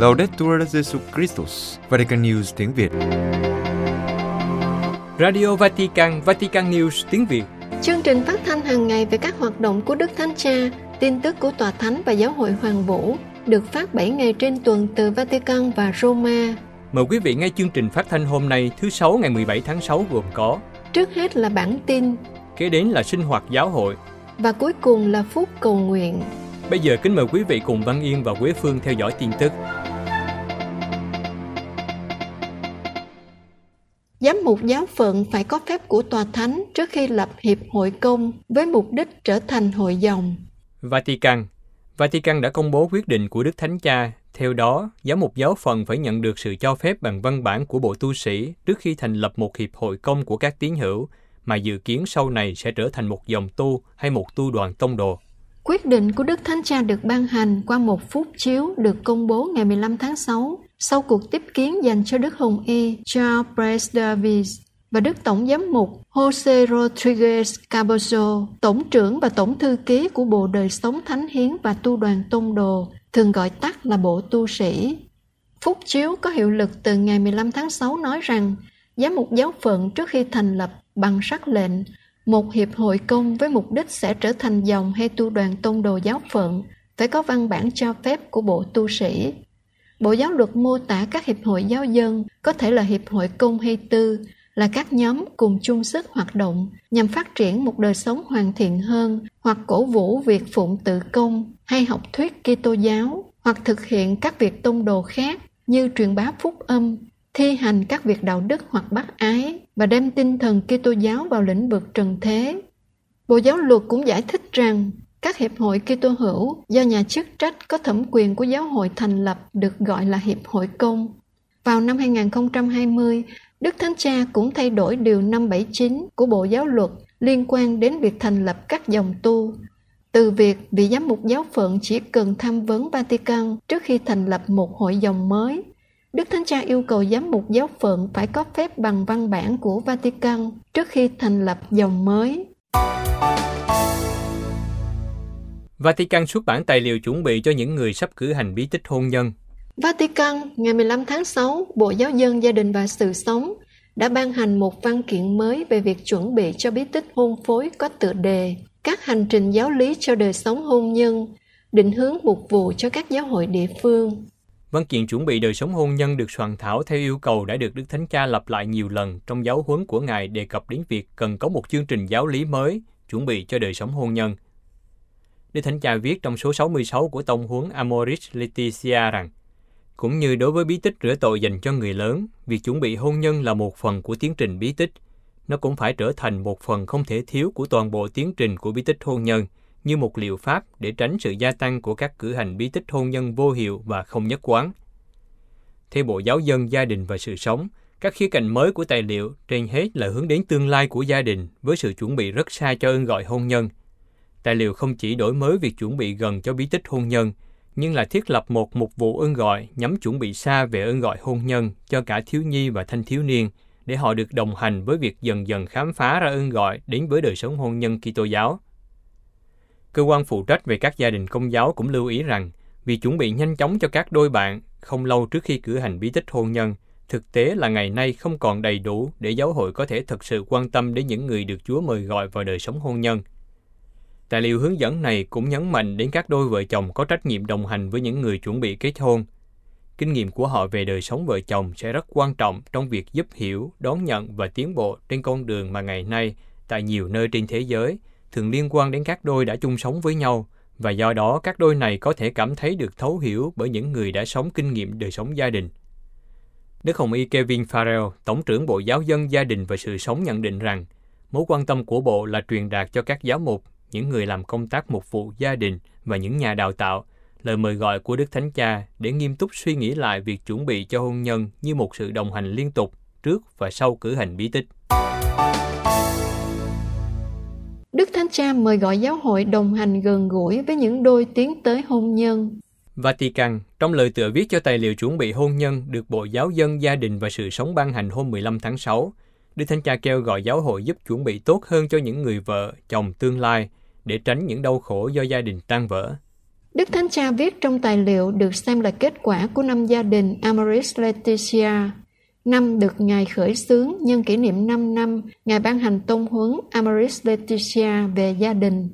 Laudetur Jesu Christus, Vatican News tiếng Việt. Radio Vatican, Vatican News tiếng Việt. Chương trình phát thanh hàng ngày về các hoạt động của Đức Thánh Cha, tin tức của Tòa Thánh và Giáo hội Hoàng Vũ được phát 7 ngày trên tuần từ Vatican và Roma. Mời quý vị nghe chương trình phát thanh hôm nay thứ Sáu ngày 17 tháng 6 gồm có Trước hết là bản tin Kế đến là sinh hoạt giáo hội và cuối cùng là phút cầu nguyện. Bây giờ kính mời quý vị cùng Văn Yên và Quế Phương theo dõi tin tức. Giám mục giáo phận phải có phép của tòa thánh trước khi lập hiệp hội công với mục đích trở thành hội dòng. Vatican Vatican đã công bố quyết định của Đức Thánh Cha. Theo đó, giám mục giáo phận phải nhận được sự cho phép bằng văn bản của Bộ Tu sĩ trước khi thành lập một hiệp hội công của các tín hữu, mà dự kiến sau này sẽ trở thành một dòng tu hay một tu đoàn tông đồ. Quyết định của Đức Thánh Cha được ban hành qua một phút chiếu được công bố ngày 15 tháng 6 sau cuộc tiếp kiến dành cho Đức Hồng Y Charles Price Davis và Đức Tổng Giám mục Jose Rodriguez Cabozo, Tổng trưởng và Tổng Thư ký của Bộ Đời Sống Thánh Hiến và Tu đoàn Tôn Đồ, thường gọi tắt là Bộ Tu sĩ. Phúc chiếu có hiệu lực từ ngày 15 tháng 6 nói rằng giám mục giáo phận trước khi thành lập bằng sắc lệnh một hiệp hội công với mục đích sẽ trở thành dòng hay tu đoàn tôn đồ giáo phận phải có văn bản cho phép của bộ tu sĩ. Bộ giáo luật mô tả các hiệp hội giáo dân có thể là hiệp hội công hay tư, là các nhóm cùng chung sức hoạt động nhằm phát triển một đời sống hoàn thiện hơn hoặc cổ vũ việc phụng tự công hay học thuyết Kitô giáo hoặc thực hiện các việc tôn đồ khác như truyền bá phúc âm, thi hành các việc đạo đức hoặc bác ái và đem tinh thần Kitô giáo vào lĩnh vực trần thế. Bộ giáo luật cũng giải thích rằng các hiệp hội Kitô hữu do nhà chức trách có thẩm quyền của giáo hội thành lập được gọi là hiệp hội công. Vào năm 2020, Đức Thánh Cha cũng thay đổi điều 579 của Bộ Giáo luật liên quan đến việc thành lập các dòng tu. Từ việc vị giám mục giáo phận chỉ cần tham vấn Vatican trước khi thành lập một hội dòng mới, Đức Thánh Cha yêu cầu giám mục giáo phận phải có phép bằng văn bản của Vatican trước khi thành lập dòng mới. Vatican xuất bản tài liệu chuẩn bị cho những người sắp cử hành bí tích hôn nhân. Vatican, ngày 15 tháng 6, Bộ Giáo dân Gia đình và Sự sống đã ban hành một văn kiện mới về việc chuẩn bị cho bí tích hôn phối có tựa đề Các hành trình giáo lý cho đời sống hôn nhân, định hướng mục vụ cho các giáo hội địa phương. Văn kiện chuẩn bị đời sống hôn nhân được soạn thảo theo yêu cầu đã được Đức Thánh Cha lặp lại nhiều lần trong giáo huấn của Ngài đề cập đến việc cần có một chương trình giáo lý mới chuẩn bị cho đời sống hôn nhân. Đức Thánh Cha viết trong số 66 của tông huấn Amoris Laetitia rằng, cũng như đối với bí tích rửa tội dành cho người lớn, việc chuẩn bị hôn nhân là một phần của tiến trình bí tích. Nó cũng phải trở thành một phần không thể thiếu của toàn bộ tiến trình của bí tích hôn nhân, như một liệu pháp để tránh sự gia tăng của các cử hành bí tích hôn nhân vô hiệu và không nhất quán. Theo Bộ Giáo dân Gia đình và Sự sống, các khía cạnh mới của tài liệu trên hết là hướng đến tương lai của gia đình với sự chuẩn bị rất xa cho ơn gọi hôn nhân. Tài liệu không chỉ đổi mới việc chuẩn bị gần cho bí tích hôn nhân, nhưng là thiết lập một mục vụ ơn gọi nhắm chuẩn bị xa về ơn gọi hôn nhân cho cả thiếu nhi và thanh thiếu niên để họ được đồng hành với việc dần dần khám phá ra ơn gọi đến với đời sống hôn nhân Kitô giáo. Cơ quan phụ trách về các gia đình công giáo cũng lưu ý rằng vì chuẩn bị nhanh chóng cho các đôi bạn không lâu trước khi cử hành bí tích hôn nhân, thực tế là ngày nay không còn đầy đủ để giáo hội có thể thực sự quan tâm đến những người được Chúa mời gọi vào đời sống hôn nhân. Tài liệu hướng dẫn này cũng nhấn mạnh đến các đôi vợ chồng có trách nhiệm đồng hành với những người chuẩn bị kết hôn. Kinh nghiệm của họ về đời sống vợ chồng sẽ rất quan trọng trong việc giúp hiểu, đón nhận và tiến bộ trên con đường mà ngày nay tại nhiều nơi trên thế giới thường liên quan đến các đôi đã chung sống với nhau và do đó các đôi này có thể cảm thấy được thấu hiểu bởi những người đã sống kinh nghiệm đời sống gia đình. Đức Hồng Y Kevin Farrell, Tổng trưởng Bộ Giáo dân Gia đình và Sự sống nhận định rằng mối quan tâm của Bộ là truyền đạt cho các giáo mục những người làm công tác mục vụ gia đình và những nhà đào tạo, lời mời gọi của Đức Thánh Cha để nghiêm túc suy nghĩ lại việc chuẩn bị cho hôn nhân như một sự đồng hành liên tục trước và sau cử hành bí tích. Đức Thánh Cha mời gọi giáo hội đồng hành gần gũi với những đôi tiến tới hôn nhân. Vatican, trong lời tựa viết cho tài liệu chuẩn bị hôn nhân được Bộ Giáo dân Gia đình và Sự sống ban hành hôm 15 tháng 6, Đức Thánh Cha kêu gọi giáo hội giúp chuẩn bị tốt hơn cho những người vợ, chồng tương lai để tránh những đau khổ do gia đình tan vỡ. Đức Thánh Cha viết trong tài liệu được xem là kết quả của năm gia đình Amoris Laetitia, năm được Ngài khởi xướng nhân kỷ niệm 5 năm Ngài ban hành Tôn huấn Amoris Laetitia về gia đình.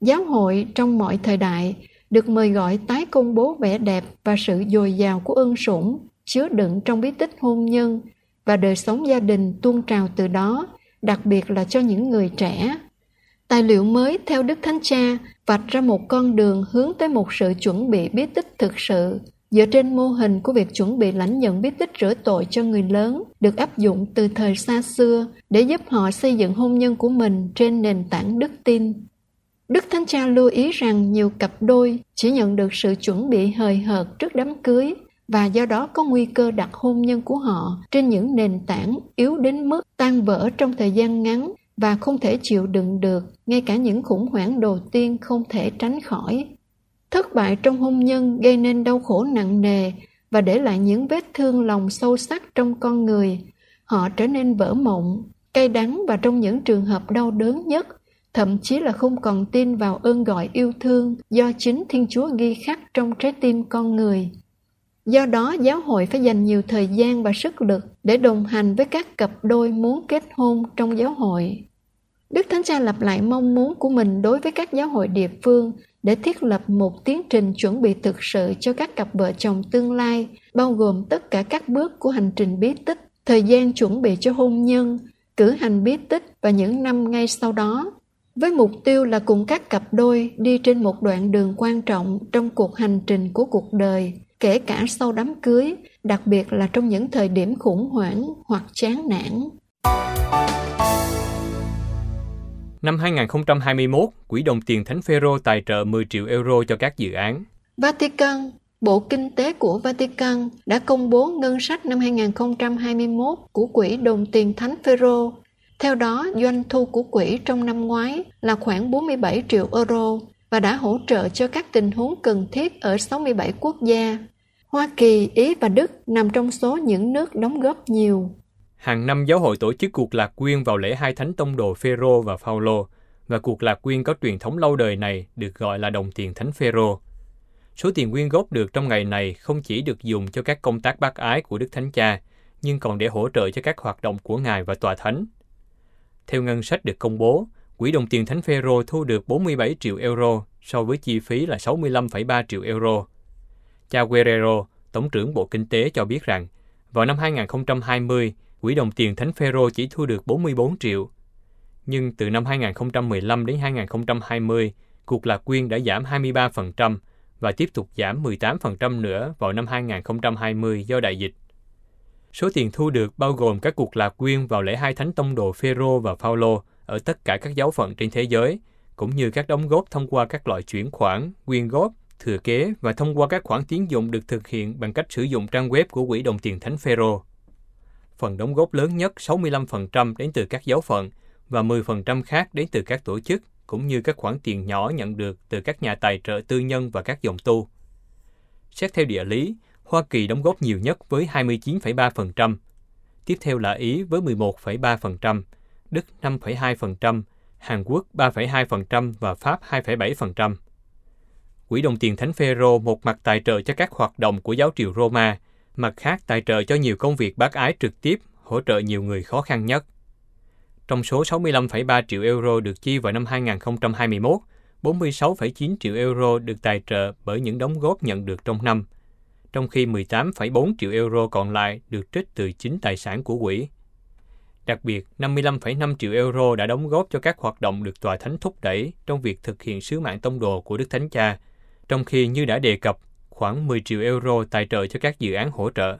Giáo hội trong mọi thời đại được mời gọi tái công bố vẻ đẹp và sự dồi dào của ân sủng chứa đựng trong bí tích hôn nhân và đời sống gia đình tuôn trào từ đó, đặc biệt là cho những người trẻ. Tài liệu mới theo Đức Thánh Cha vạch ra một con đường hướng tới một sự chuẩn bị bí tích thực sự dựa trên mô hình của việc chuẩn bị lãnh nhận bí tích rửa tội cho người lớn được áp dụng từ thời xa xưa để giúp họ xây dựng hôn nhân của mình trên nền tảng đức tin. Đức Thánh Cha lưu ý rằng nhiều cặp đôi chỉ nhận được sự chuẩn bị hời hợt trước đám cưới và do đó có nguy cơ đặt hôn nhân của họ trên những nền tảng yếu đến mức tan vỡ trong thời gian ngắn và không thể chịu đựng được ngay cả những khủng hoảng đầu tiên không thể tránh khỏi. Thất bại trong hôn nhân gây nên đau khổ nặng nề và để lại những vết thương lòng sâu sắc trong con người. Họ trở nên vỡ mộng, cay đắng và trong những trường hợp đau đớn nhất, thậm chí là không còn tin vào ơn gọi yêu thương do chính Thiên Chúa ghi khắc trong trái tim con người. Do đó, giáo hội phải dành nhiều thời gian và sức lực để đồng hành với các cặp đôi muốn kết hôn trong giáo hội. Đức Thánh Cha lặp lại mong muốn của mình đối với các giáo hội địa phương để thiết lập một tiến trình chuẩn bị thực sự cho các cặp vợ chồng tương lai, bao gồm tất cả các bước của hành trình bí tích, thời gian chuẩn bị cho hôn nhân, cử hành bí tích và những năm ngay sau đó. Với mục tiêu là cùng các cặp đôi đi trên một đoạn đường quan trọng trong cuộc hành trình của cuộc đời, kể cả sau đám cưới, đặc biệt là trong những thời điểm khủng hoảng hoặc chán nản. Năm 2021, Quỹ đồng tiền Thánh Phêrô tài trợ 10 triệu euro cho các dự án. Vatican Bộ Kinh tế của Vatican đã công bố ngân sách năm 2021 của Quỹ đồng tiền Thánh Phêrô. Theo đó, doanh thu của quỹ trong năm ngoái là khoảng 47 triệu euro và đã hỗ trợ cho các tình huống cần thiết ở 67 quốc gia. Hoa Kỳ, Ý và Đức nằm trong số những nước đóng góp nhiều. Hàng năm giáo hội tổ chức cuộc lạc quyên vào lễ hai thánh tông đồ Phêrô và Phaolô và cuộc lạc quyên có truyền thống lâu đời này được gọi là đồng tiền thánh Phêrô. Số tiền quyên góp được trong ngày này không chỉ được dùng cho các công tác bác ái của Đức Thánh Cha, nhưng còn để hỗ trợ cho các hoạt động của Ngài và Tòa Thánh. Theo ngân sách được công bố, Quỹ đồng tiền Thánh Phêrô thu được 47 triệu euro so với chi phí là 65,3 triệu euro. Cha Guerrero, Tổng trưởng Bộ Kinh tế cho biết rằng, vào năm 2020, Quỹ đồng tiền Thánh Phêrô chỉ thu được 44 triệu. Nhưng từ năm 2015 đến 2020, cuộc lạc quyên đã giảm 23% và tiếp tục giảm 18% nữa vào năm 2020 do đại dịch. Số tiền thu được bao gồm các cuộc lạc quyên vào lễ hai thánh tông đồ Phêrô và Phaolô ở tất cả các giáo phận trên thế giới, cũng như các đóng góp thông qua các loại chuyển khoản, quyên góp, thừa kế và thông qua các khoản tiến dụng được thực hiện bằng cách sử dụng trang web của Quỹ đồng tiền Thánh Phêrô. Phần đóng góp lớn nhất 65% đến từ các giáo phận và 10% khác đến từ các tổ chức, cũng như các khoản tiền nhỏ nhận được từ các nhà tài trợ tư nhân và các dòng tu. Xét theo địa lý, Hoa Kỳ đóng góp nhiều nhất với 29,3%, tiếp theo là Ý với 11,3%, Đức 5,2%, Hàn Quốc 3,2% và Pháp 2,7%. Quỹ đồng tiền Thánh Phêrô một mặt tài trợ cho các hoạt động của giáo triều Roma, mặt khác tài trợ cho nhiều công việc bác ái trực tiếp, hỗ trợ nhiều người khó khăn nhất. Trong số 65,3 triệu euro được chi vào năm 2021, 46,9 triệu euro được tài trợ bởi những đóng góp nhận được trong năm, trong khi 18,4 triệu euro còn lại được trích từ chính tài sản của quỹ. Đặc biệt, 55,5 triệu euro đã đóng góp cho các hoạt động được Tòa Thánh thúc đẩy trong việc thực hiện sứ mạng tông đồ của Đức Thánh Cha, trong khi như đã đề cập, khoảng 10 triệu euro tài trợ cho các dự án hỗ trợ.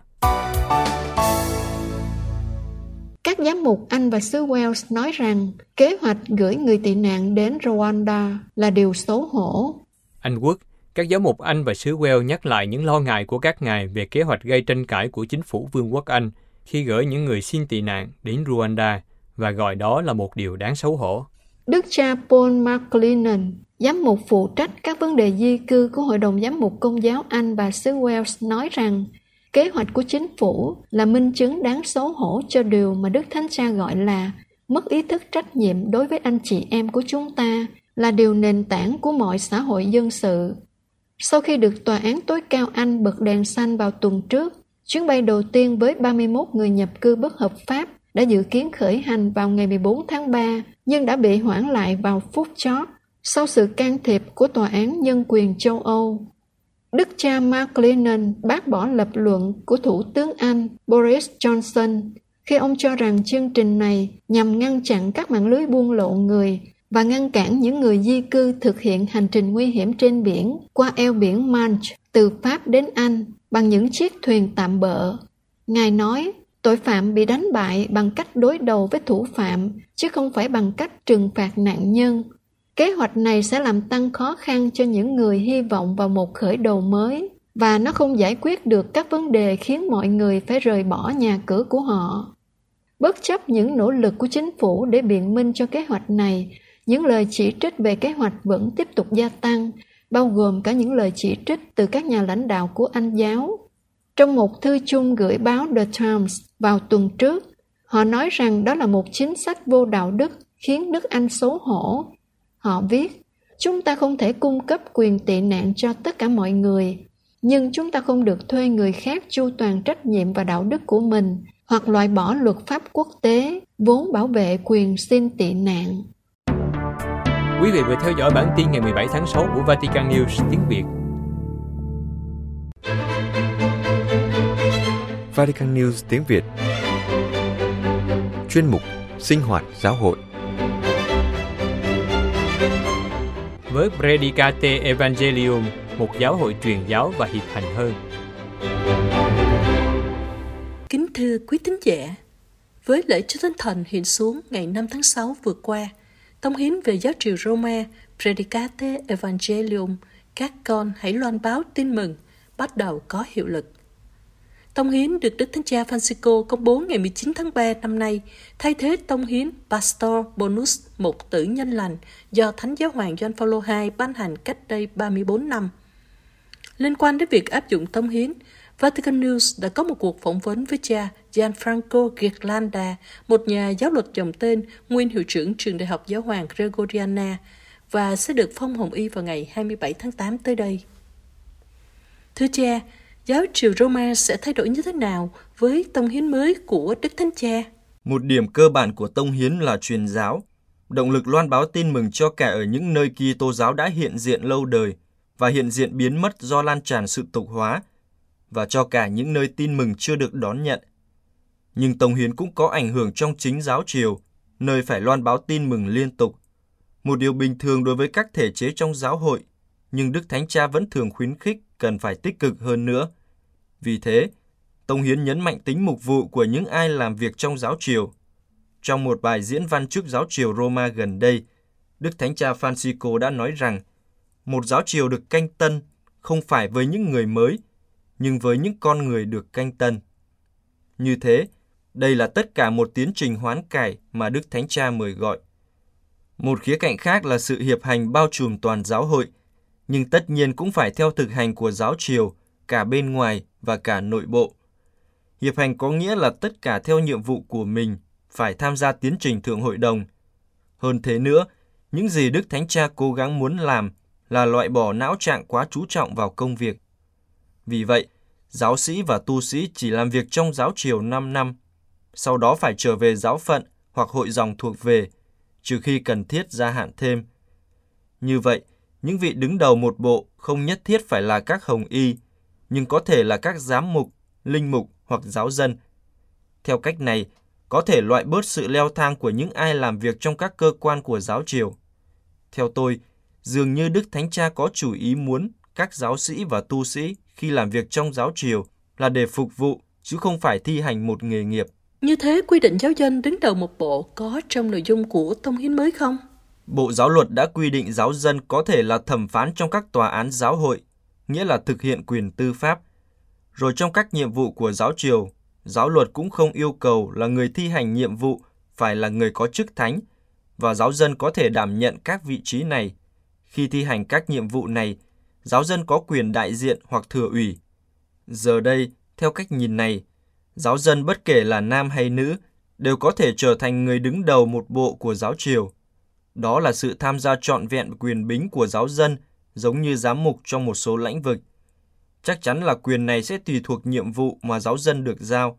Các giám mục Anh và xứ Wales nói rằng kế hoạch gửi người tị nạn đến Rwanda là điều xấu hổ. Anh Quốc, các giáo mục Anh và xứ Wales nhắc lại những lo ngại của các ngài về kế hoạch gây tranh cãi của chính phủ Vương quốc Anh khi gửi những người xin tị nạn đến Rwanda và gọi đó là một điều đáng xấu hổ. Đức cha Paul McLennan, giám mục phụ trách các vấn đề di cư của Hội đồng Giám mục Công giáo Anh và xứ Wales nói rằng kế hoạch của chính phủ là minh chứng đáng xấu hổ cho điều mà Đức Thánh Cha gọi là mất ý thức trách nhiệm đối với anh chị em của chúng ta là điều nền tảng của mọi xã hội dân sự. Sau khi được Tòa án tối cao Anh bật đèn xanh vào tuần trước, chuyến bay đầu tiên với 31 người nhập cư bất hợp pháp đã dự kiến khởi hành vào ngày 14 tháng 3 nhưng đã bị hoãn lại vào phút chót sau sự can thiệp của Tòa án Nhân quyền châu Âu. Đức cha Mark Lennon bác bỏ lập luận của Thủ tướng Anh Boris Johnson khi ông cho rằng chương trình này nhằm ngăn chặn các mạng lưới buôn lậu người và ngăn cản những người di cư thực hiện hành trình nguy hiểm trên biển qua eo biển Manch từ Pháp đến Anh bằng những chiếc thuyền tạm bỡ. Ngài nói, tội phạm bị đánh bại bằng cách đối đầu với thủ phạm, chứ không phải bằng cách trừng phạt nạn nhân. Kế hoạch này sẽ làm tăng khó khăn cho những người hy vọng vào một khởi đầu mới, và nó không giải quyết được các vấn đề khiến mọi người phải rời bỏ nhà cửa của họ. Bất chấp những nỗ lực của chính phủ để biện minh cho kế hoạch này, những lời chỉ trích về kế hoạch vẫn tiếp tục gia tăng, bao gồm cả những lời chỉ trích từ các nhà lãnh đạo của Anh giáo. Trong một thư chung gửi báo The Times vào tuần trước, họ nói rằng đó là một chính sách vô đạo đức khiến nước Anh xấu hổ. Họ viết, chúng ta không thể cung cấp quyền tị nạn cho tất cả mọi người, nhưng chúng ta không được thuê người khác chu toàn trách nhiệm và đạo đức của mình hoặc loại bỏ luật pháp quốc tế vốn bảo vệ quyền xin tị nạn. Quý vị vừa theo dõi bản tin ngày 17 tháng 6 của Vatican News tiếng Việt. Vatican News tiếng Việt Chuyên mục Sinh hoạt giáo hội Với Predicate Evangelium, một giáo hội truyền giáo và hiệp hành hơn. Kính thưa quý tín giả, với lễ cho thánh thần hiện xuống ngày 5 tháng 6 vừa qua – Tông hiến về giáo triều Roma, Predicate Evangelium, các con hãy loan báo tin mừng, bắt đầu có hiệu lực. Tông hiến được Đức Thánh Cha Francisco công bố ngày 19 tháng 3 năm nay, thay thế tông hiến Pastor Bonus, một tử nhân lành do Thánh Giáo Hoàng John Paul II ban hành cách đây 34 năm. Liên quan đến việc áp dụng tông hiến, Vatican News đã có một cuộc phỏng vấn với cha Gianfranco Ghirlanda, một nhà giáo luật dòng tên, nguyên hiệu trưởng trường đại học giáo hoàng Gregoriana, và sẽ được phong hồng y vào ngày 27 tháng 8 tới đây. Thưa cha, giáo triều Roma sẽ thay đổi như thế nào với tông hiến mới của Đức Thánh Cha? Một điểm cơ bản của tông hiến là truyền giáo, động lực loan báo tin mừng cho cả ở những nơi Kitô giáo đã hiện diện lâu đời và hiện diện biến mất do lan tràn sự tục hóa – và cho cả những nơi tin mừng chưa được đón nhận. Nhưng Tông Hiến cũng có ảnh hưởng trong chính giáo triều, nơi phải loan báo tin mừng liên tục. Một điều bình thường đối với các thể chế trong giáo hội, nhưng Đức Thánh Cha vẫn thường khuyến khích cần phải tích cực hơn nữa. Vì thế, Tông Hiến nhấn mạnh tính mục vụ của những ai làm việc trong giáo triều. Trong một bài diễn văn trước giáo triều Roma gần đây, Đức Thánh Cha Francisco đã nói rằng một giáo triều được canh tân không phải với những người mới, nhưng với những con người được canh tân. Như thế, đây là tất cả một tiến trình hoán cải mà Đức Thánh Cha mời gọi. Một khía cạnh khác là sự hiệp hành bao trùm toàn giáo hội, nhưng tất nhiên cũng phải theo thực hành của giáo triều, cả bên ngoài và cả nội bộ. Hiệp hành có nghĩa là tất cả theo nhiệm vụ của mình phải tham gia tiến trình thượng hội đồng. Hơn thế nữa, những gì Đức Thánh Cha cố gắng muốn làm là loại bỏ não trạng quá chú trọng vào công việc. Vì vậy, giáo sĩ và tu sĩ chỉ làm việc trong giáo triều 5 năm, sau đó phải trở về giáo phận hoặc hội dòng thuộc về, trừ khi cần thiết gia hạn thêm. Như vậy, những vị đứng đầu một bộ không nhất thiết phải là các hồng y, nhưng có thể là các giám mục, linh mục hoặc giáo dân. Theo cách này, có thể loại bớt sự leo thang của những ai làm việc trong các cơ quan của giáo triều. Theo tôi, dường như Đức Thánh Cha có chủ ý muốn các giáo sĩ và tu sĩ khi làm việc trong giáo triều là để phục vụ chứ không phải thi hành một nghề nghiệp. Như thế quy định giáo dân đứng đầu một bộ có trong nội dung của tông hiến mới không? Bộ giáo luật đã quy định giáo dân có thể là thẩm phán trong các tòa án giáo hội, nghĩa là thực hiện quyền tư pháp. Rồi trong các nhiệm vụ của giáo triều, giáo luật cũng không yêu cầu là người thi hành nhiệm vụ phải là người có chức thánh và giáo dân có thể đảm nhận các vị trí này. Khi thi hành các nhiệm vụ này, giáo dân có quyền đại diện hoặc thừa ủy. Giờ đây, theo cách nhìn này, giáo dân bất kể là nam hay nữ đều có thể trở thành người đứng đầu một bộ của giáo triều. Đó là sự tham gia trọn vẹn quyền bính của giáo dân giống như giám mục trong một số lãnh vực. Chắc chắn là quyền này sẽ tùy thuộc nhiệm vụ mà giáo dân được giao.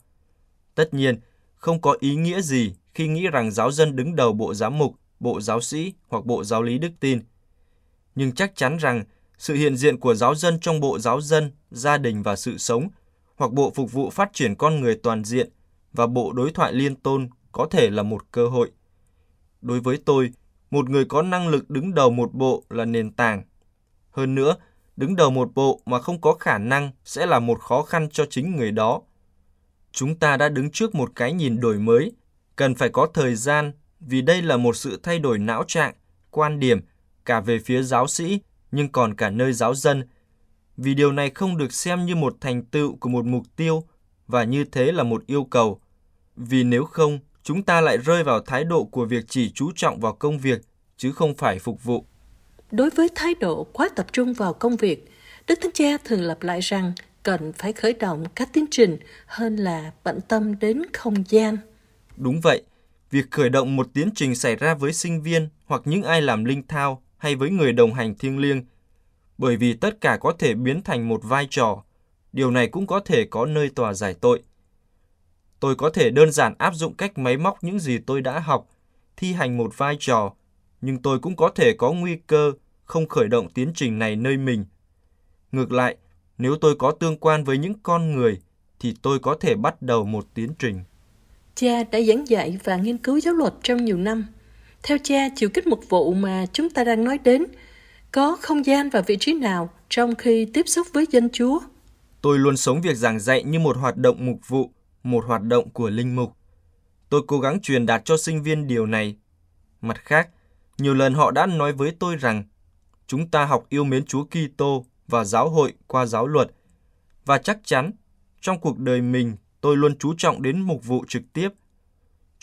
Tất nhiên, không có ý nghĩa gì khi nghĩ rằng giáo dân đứng đầu bộ giám mục, bộ giáo sĩ hoặc bộ giáo lý đức tin. Nhưng chắc chắn rằng sự hiện diện của giáo dân trong bộ giáo dân, gia đình và sự sống, hoặc bộ phục vụ phát triển con người toàn diện và bộ đối thoại liên tôn có thể là một cơ hội. Đối với tôi, một người có năng lực đứng đầu một bộ là nền tảng. Hơn nữa, đứng đầu một bộ mà không có khả năng sẽ là một khó khăn cho chính người đó. Chúng ta đã đứng trước một cái nhìn đổi mới, cần phải có thời gian vì đây là một sự thay đổi não trạng, quan điểm cả về phía giáo sĩ nhưng còn cả nơi giáo dân. Vì điều này không được xem như một thành tựu của một mục tiêu và như thế là một yêu cầu. Vì nếu không, chúng ta lại rơi vào thái độ của việc chỉ chú trọng vào công việc chứ không phải phục vụ. Đối với thái độ quá tập trung vào công việc, Đức Thánh Cha thường lặp lại rằng cần phải khởi động các tiến trình hơn là bận tâm đến không gian. Đúng vậy, việc khởi động một tiến trình xảy ra với sinh viên hoặc những ai làm linh thao hay với người đồng hành thiêng liêng, bởi vì tất cả có thể biến thành một vai trò, điều này cũng có thể có nơi tòa giải tội. Tôi có thể đơn giản áp dụng cách máy móc những gì tôi đã học, thi hành một vai trò, nhưng tôi cũng có thể có nguy cơ không khởi động tiến trình này nơi mình. Ngược lại, nếu tôi có tương quan với những con người, thì tôi có thể bắt đầu một tiến trình. Cha đã giảng dạy và nghiên cứu giáo luật trong nhiều năm. Theo cha, chịu kích mục vụ mà chúng ta đang nói đến, có không gian và vị trí nào trong khi tiếp xúc với dân Chúa? Tôi luôn sống việc giảng dạy như một hoạt động mục vụ, một hoạt động của linh mục. Tôi cố gắng truyền đạt cho sinh viên điều này. Mặt khác, nhiều lần họ đã nói với tôi rằng chúng ta học yêu mến Chúa Kitô và giáo hội qua giáo luật. Và chắc chắn, trong cuộc đời mình, tôi luôn chú trọng đến mục vụ trực tiếp.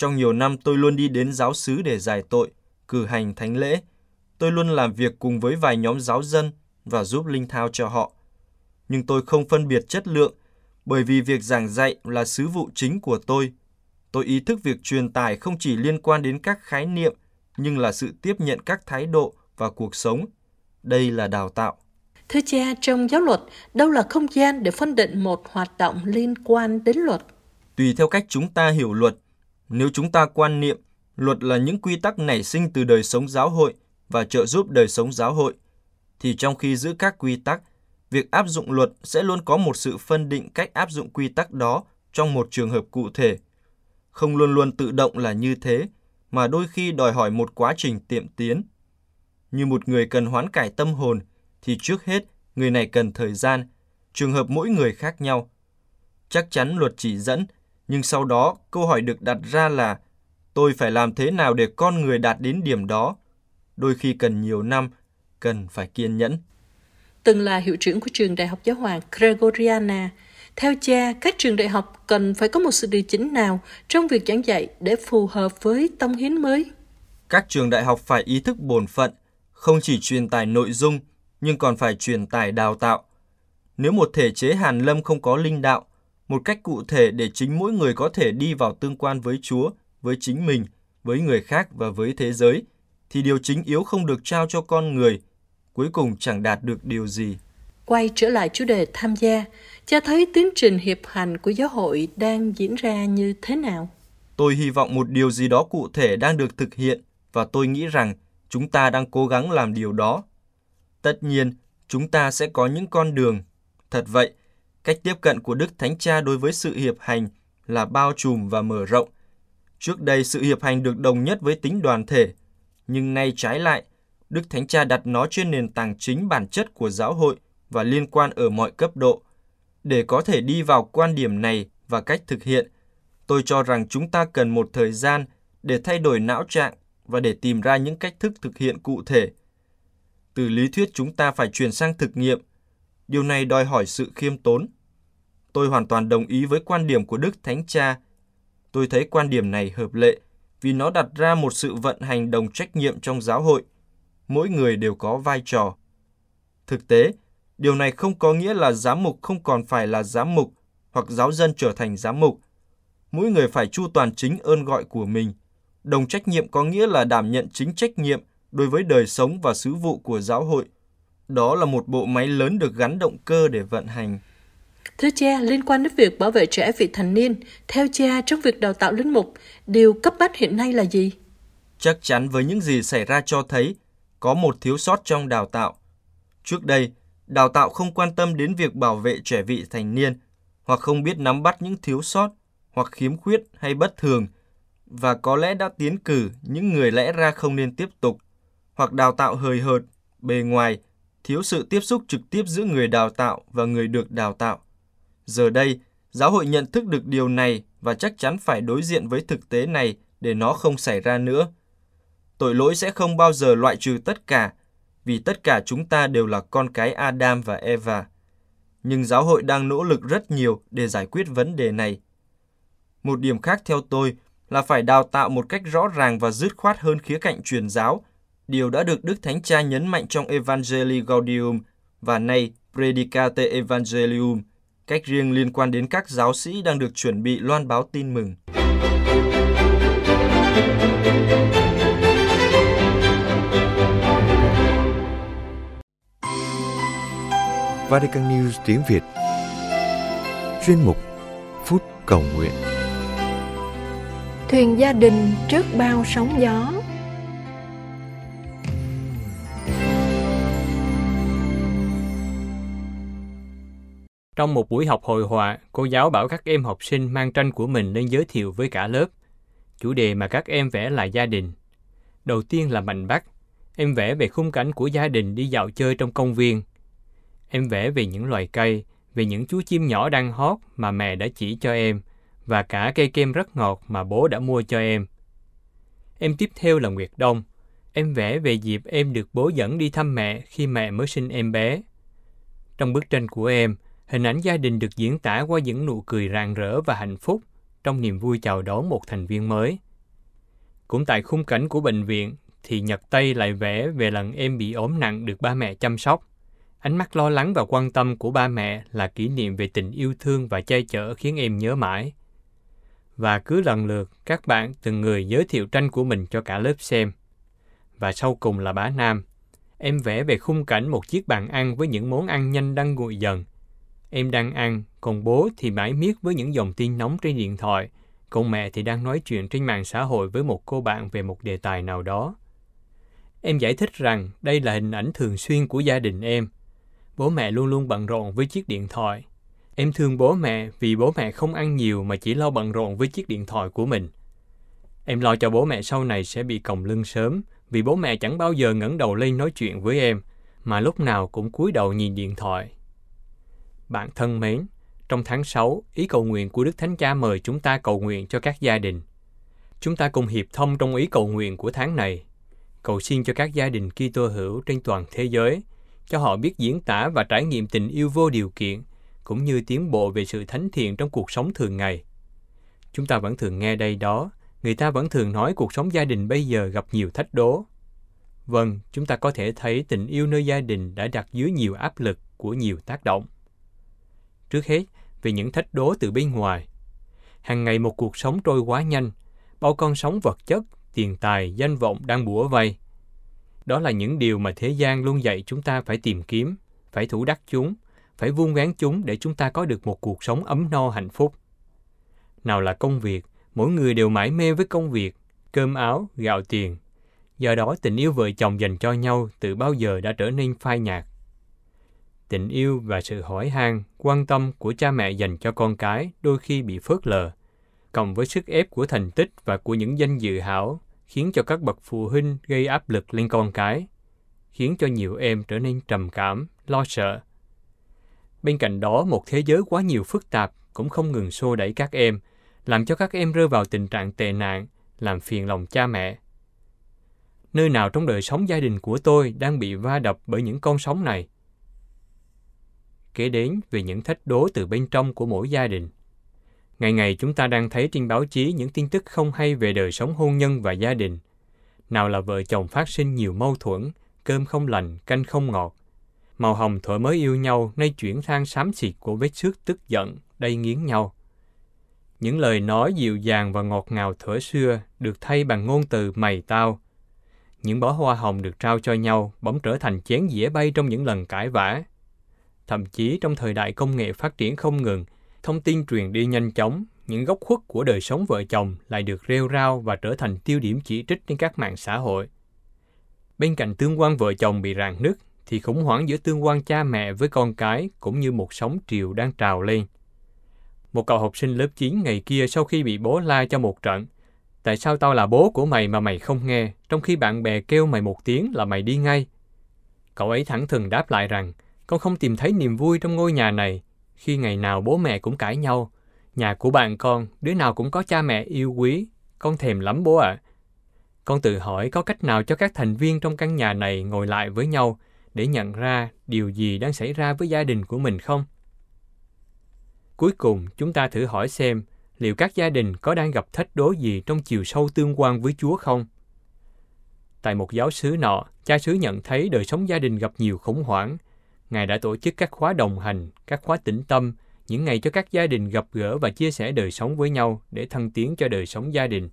Trong nhiều năm tôi luôn đi đến giáo xứ để giải tội, cử hành thánh lễ. Tôi luôn làm việc cùng với vài nhóm giáo dân và giúp linh thao cho họ. Nhưng tôi không phân biệt chất lượng, bởi vì việc giảng dạy là sứ vụ chính của tôi. Tôi ý thức việc truyền tải không chỉ liên quan đến các khái niệm, nhưng là sự tiếp nhận các thái độ và cuộc sống. Đây là đào tạo. Thưa cha, trong giáo luật, đâu là không gian để phân định một hoạt động liên quan đến luật? Tùy theo cách chúng ta hiểu luật, nếu chúng ta quan niệm luật là những quy tắc nảy sinh từ đời sống giáo hội và trợ giúp đời sống giáo hội, thì trong khi giữ các quy tắc, việc áp dụng luật sẽ luôn có một sự phân định cách áp dụng quy tắc đó trong một trường hợp cụ thể. Không luôn luôn tự động là như thế, mà đôi khi đòi hỏi một quá trình tiệm tiến. Như một người cần hoán cải tâm hồn, thì trước hết người này cần thời gian, trường hợp mỗi người khác nhau. Chắc chắn luật chỉ dẫn, nhưng sau đó câu hỏi được đặt ra là tôi phải làm thế nào để con người đạt đến điểm đó? Đôi khi cần nhiều năm, cần phải kiên nhẫn. Từng là hiệu trưởng của trường Đại học Giáo hoàng Gregoriana, theo cha, các trường đại học cần phải có một sự điều chỉnh nào trong việc giảng dạy để phù hợp với tông hiến mới? Các trường đại học phải ý thức bổn phận, không chỉ truyền tải nội dung nhưng còn phải truyền tải đào tạo. Nếu một thể chế hàn lâm không có linh đạo, một cách cụ thể để chính mỗi người có thể đi vào tương quan với Chúa, với chính mình, với người khác và với thế giới, thì điều chính yếu không được trao cho con người, cuối cùng chẳng đạt được điều gì. Quay trở lại chủ đề tham gia, cha thấy tiến trình hiệp hành của giáo hội đang diễn ra như thế nào? Tôi hy vọng một điều gì đó cụ thể đang được thực hiện và tôi nghĩ rằng chúng ta đang cố gắng làm điều đó. Tất nhiên, chúng ta sẽ có những con đường. Thật vậy, cách tiếp cận của Đức Thánh Cha đối với sự hiệp hành là bao trùm và mở rộng. Trước đây sự hiệp hành được đồng nhất với tính đoàn thể, nhưng nay trái lại, Đức Thánh Cha đặt nó trên nền tảng chính bản chất của giáo hội và liên quan ở mọi cấp độ. Để có thể đi vào quan điểm này và cách thực hiện, tôi cho rằng chúng ta cần một thời gian để thay đổi não trạng và để tìm ra những cách thức thực hiện cụ thể – từ lý thuyết chúng ta phải chuyển sang thực nghiệm. Điều này đòi hỏi sự khiêm tốn. Tôi hoàn toàn đồng ý với quan điểm của Đức Thánh Cha. Tôi thấy quan điểm này hợp lệ vì nó đặt ra một sự vận hành đồng trách nhiệm trong giáo hội. Mỗi người đều có vai trò. Thực tế, điều này không có nghĩa là giám mục không còn phải là giám mục hoặc giáo dân trở thành giám mục. Mỗi người phải chu toàn chính ơn gọi của mình. Đồng trách nhiệm có nghĩa là đảm nhận chính trách nhiệm đối với đời sống và sứ vụ của giáo hội. Đó là một bộ máy lớn được gắn động cơ để vận hành. Thưa cha, liên quan đến việc bảo vệ trẻ vị thành niên, theo cha trong việc đào tạo linh mục, điều cấp bách hiện nay là gì? Chắc chắn với những gì xảy ra cho thấy có một thiếu sót trong đào tạo. Trước đây, đào tạo không quan tâm đến việc bảo vệ trẻ vị thành niên hoặc không biết nắm bắt những thiếu sót hoặc khiếm khuyết hay bất thường và có lẽ đã tiến cử những người lẽ ra không nên tiếp tục hoặc đào tạo hời hợt, bề ngoài, thiếu sự tiếp xúc trực tiếp giữa người đào tạo và người được đào tạo. Giờ đây, giáo hội nhận thức được điều này và chắc chắn phải đối diện với thực tế này để nó không xảy ra nữa. Tội lỗi sẽ không bao giờ loại trừ tất cả, vì tất cả chúng ta đều là con cái Adam và Eva. Nhưng giáo hội đang nỗ lực rất nhiều để giải quyết vấn đề này. Một điểm khác theo tôi là phải đào tạo một cách rõ ràng và dứt khoát hơn khía cạnh truyền giáo, điều đã được Đức Thánh Cha nhấn mạnh trong Evangelii Gaudium và nay Predicate Evangelium, cách riêng liên quan đến các giáo sĩ đang được chuẩn bị loan báo tin mừng. Vatican News tiếng Việt. Chuyên mục Phút Cầu Nguyện. Thuyền gia đình trước bao sóng gió Trong một buổi học hội họa, cô giáo bảo các em học sinh mang tranh của mình lên giới thiệu với cả lớp. Chủ đề mà các em vẽ là gia đình. Đầu tiên là Mạnh Bắc. Em vẽ về khung cảnh của gia đình đi dạo chơi trong công viên. Em vẽ về những loài cây, về những chú chim nhỏ đang hót mà mẹ đã chỉ cho em, và cả cây kem rất ngọt mà bố đã mua cho em. Em tiếp theo là Nguyệt Đông. Em vẽ về dịp em được bố dẫn đi thăm mẹ khi mẹ mới sinh em bé. Trong bức tranh của em, hình ảnh gia đình được diễn tả qua những nụ cười rạng rỡ và hạnh phúc trong niềm vui chào đón một thành viên mới. Cũng tại khung cảnh của bệnh viện, thì Nhật Tây lại vẽ về lần em bị ốm nặng được ba mẹ chăm sóc. Ánh mắt lo lắng và quan tâm của ba mẹ là kỷ niệm về tình yêu thương và che chở khiến em nhớ mãi. Và cứ lần lượt, các bạn từng người giới thiệu tranh của mình cho cả lớp xem. Và sau cùng là bá Nam. Em vẽ về khung cảnh một chiếc bàn ăn với những món ăn nhanh đang nguội dần. Em đang ăn, còn bố thì mãi miết với những dòng tin nóng trên điện thoại, còn mẹ thì đang nói chuyện trên mạng xã hội với một cô bạn về một đề tài nào đó. Em giải thích rằng đây là hình ảnh thường xuyên của gia đình em. Bố mẹ luôn luôn bận rộn với chiếc điện thoại. Em thương bố mẹ vì bố mẹ không ăn nhiều mà chỉ lo bận rộn với chiếc điện thoại của mình. Em lo cho bố mẹ sau này sẽ bị còng lưng sớm vì bố mẹ chẳng bao giờ ngẩng đầu lên nói chuyện với em, mà lúc nào cũng cúi đầu nhìn điện thoại. Bạn thân mến, trong tháng 6, ý cầu nguyện của Đức Thánh Cha mời chúng ta cầu nguyện cho các gia đình. Chúng ta cùng hiệp thông trong ý cầu nguyện của tháng này. Cầu xin cho các gia đình Kitô hữu trên toàn thế giới, cho họ biết diễn tả và trải nghiệm tình yêu vô điều kiện, cũng như tiến bộ về sự thánh thiện trong cuộc sống thường ngày. Chúng ta vẫn thường nghe đây đó, người ta vẫn thường nói cuộc sống gia đình bây giờ gặp nhiều thách đố. Vâng, chúng ta có thể thấy tình yêu nơi gia đình đã đặt dưới nhiều áp lực của nhiều tác động. Trước hết, vì những thách đố từ bên ngoài. Hàng ngày một cuộc sống trôi quá nhanh, bao con sống vật chất, tiền tài, danh vọng đang bủa vây. Đó là những điều mà thế gian luôn dạy chúng ta phải tìm kiếm, phải thủ đắc chúng, phải vuông vén chúng để chúng ta có được một cuộc sống ấm no hạnh phúc. Nào là công việc, mỗi người đều mãi mê với công việc, cơm áo, gạo tiền. Do đó tình yêu vợ chồng dành cho nhau từ bao giờ đã trở nên phai nhạt. Tình yêu và sự hỏi han, quan tâm của cha mẹ dành cho con cái đôi khi bị phớt lờ, cộng với sức ép của thành tích và của những danh dự hảo, khiến cho các bậc phụ huynh gây áp lực lên con cái, khiến cho nhiều em trở nên trầm cảm, lo sợ. Bên cạnh đó, một thế giới quá nhiều phức tạp cũng không ngừng xô đẩy các em, làm cho các em rơi vào tình trạng tệ nạn, làm phiền lòng cha mẹ. Nơi nào trong đời sống gia đình của tôi đang bị va đập bởi những con sóng này? Kể đến về những thách đố từ bên trong của mỗi gia đình. Ngày ngày chúng ta đang thấy trên báo chí những tin tức không hay về đời sống hôn nhân và gia đình. Nào là vợ chồng phát sinh nhiều mâu thuẫn, cơm không lành, canh không ngọt. Màu hồng thuở mới yêu nhau nay chuyển sang xám xịt của vết xước tức giận, đầy nghiến nhau. Những lời nói dịu dàng và ngọt ngào thuở xưa được thay bằng ngôn từ mày tao. Những bó hoa hồng được trao cho nhau bỗng trở thành chén dĩa bay trong những lần cãi vã. Thậm chí trong thời đại công nghệ phát triển không ngừng, thông tin truyền đi nhanh chóng, những góc khuất của đời sống vợ chồng lại được rêu rao và trở thành tiêu điểm chỉ trích trên các mạng xã hội. Bên cạnh tương quan vợ chồng bị rạn nứt, thì khủng hoảng giữa tương quan cha mẹ với con cái cũng như một sóng triều đang trào lên. Một cậu học sinh lớp 9 ngày kia sau khi bị bố la cho một trận, tại sao tao là bố của mày mà mày không nghe, trong khi bạn bè kêu mày một tiếng là mày đi ngay? Cậu ấy thẳng thừng đáp lại rằng, con không tìm thấy niềm vui trong ngôi nhà này, khi ngày nào bố mẹ cũng cãi nhau. Nhà của bạn con, đứa nào cũng có cha mẹ yêu quý, con thèm lắm bố ạ. À. Con tự hỏi có cách nào cho các thành viên trong căn nhà này ngồi lại với nhau để nhận ra điều gì đang xảy ra với gia đình của mình không? Cuối cùng, chúng ta thử hỏi xem liệu các gia đình có đang gặp thách đố gì trong chiều sâu tương quan với Chúa không? Tại một giáo xứ nọ, cha xứ nhận thấy đời sống gia đình gặp nhiều khủng hoảng. Ngài đã tổ chức các khóa đồng hành, các khóa tĩnh tâm, những ngày cho các gia đình gặp gỡ và chia sẻ đời sống với nhau để thăng tiến cho đời sống gia đình.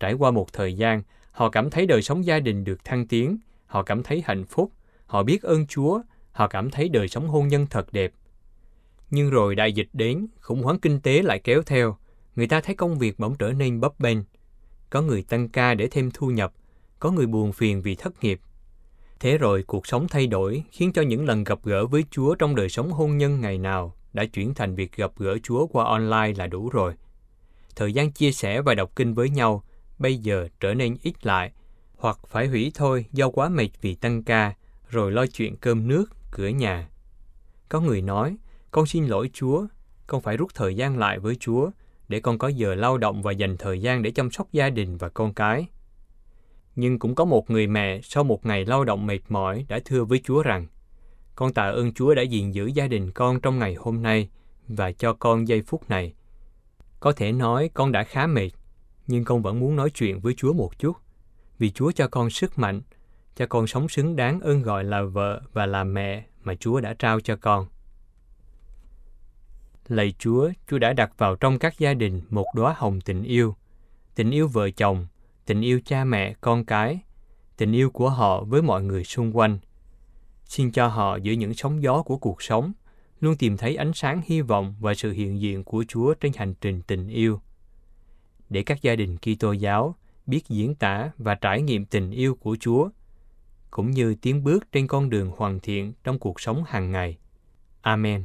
Trải qua một thời gian, họ cảm thấy đời sống gia đình được thăng tiến, họ cảm thấy hạnh phúc, họ biết ơn Chúa, họ cảm thấy đời sống hôn nhân thật đẹp. Nhưng rồi đại dịch đến, khủng hoảng kinh tế lại kéo theo, người ta thấy công việc bỗng trở nên bấp bênh. Có người tăng ca để thêm thu nhập, có người buồn phiền vì thất nghiệp. Thế rồi cuộc sống thay đổi khiến cho những lần gặp gỡ với Chúa trong đời sống hôn nhân ngày nào đã chuyển thành việc gặp gỡ Chúa qua online là đủ rồi. Thời gian chia sẻ và đọc kinh với nhau bây giờ trở nên ít lại, hoặc phải hủy thôi do quá mệt vì tăng ca, rồi lo chuyện cơm nước, cửa nhà. Có người nói, con xin lỗi Chúa, con phải rút thời gian lại với Chúa để con có giờ lao động và dành thời gian để chăm sóc gia đình và con cái. Nhưng cũng có một người mẹ sau một ngày lao động mệt mỏi đã thưa với Chúa rằng, con tạ ơn Chúa đã gìn giữ gia đình con trong ngày hôm nay và cho con giây phút này. Có thể nói con đã khá mệt, nhưng con vẫn muốn nói chuyện với Chúa một chút, vì Chúa cho con sức mạnh, cho con sống xứng đáng ơn gọi là vợ và là mẹ mà Chúa đã trao cho con. Lạy Chúa, Chúa đã đặt vào trong các gia đình một đóa hồng tình yêu, tình yêu vợ chồng, tình yêu cha mẹ, con cái, tình yêu của họ với mọi người xung quanh. Xin cho họ giữa những sóng gió của cuộc sống, luôn tìm thấy ánh sáng hy vọng và sự hiện diện của Chúa trên hành trình tình yêu. Để các gia đình Kitô giáo biết diễn tả và trải nghiệm tình yêu của Chúa, cũng như tiến bước trên con đường hoàn thiện trong cuộc sống hàng ngày. Amen.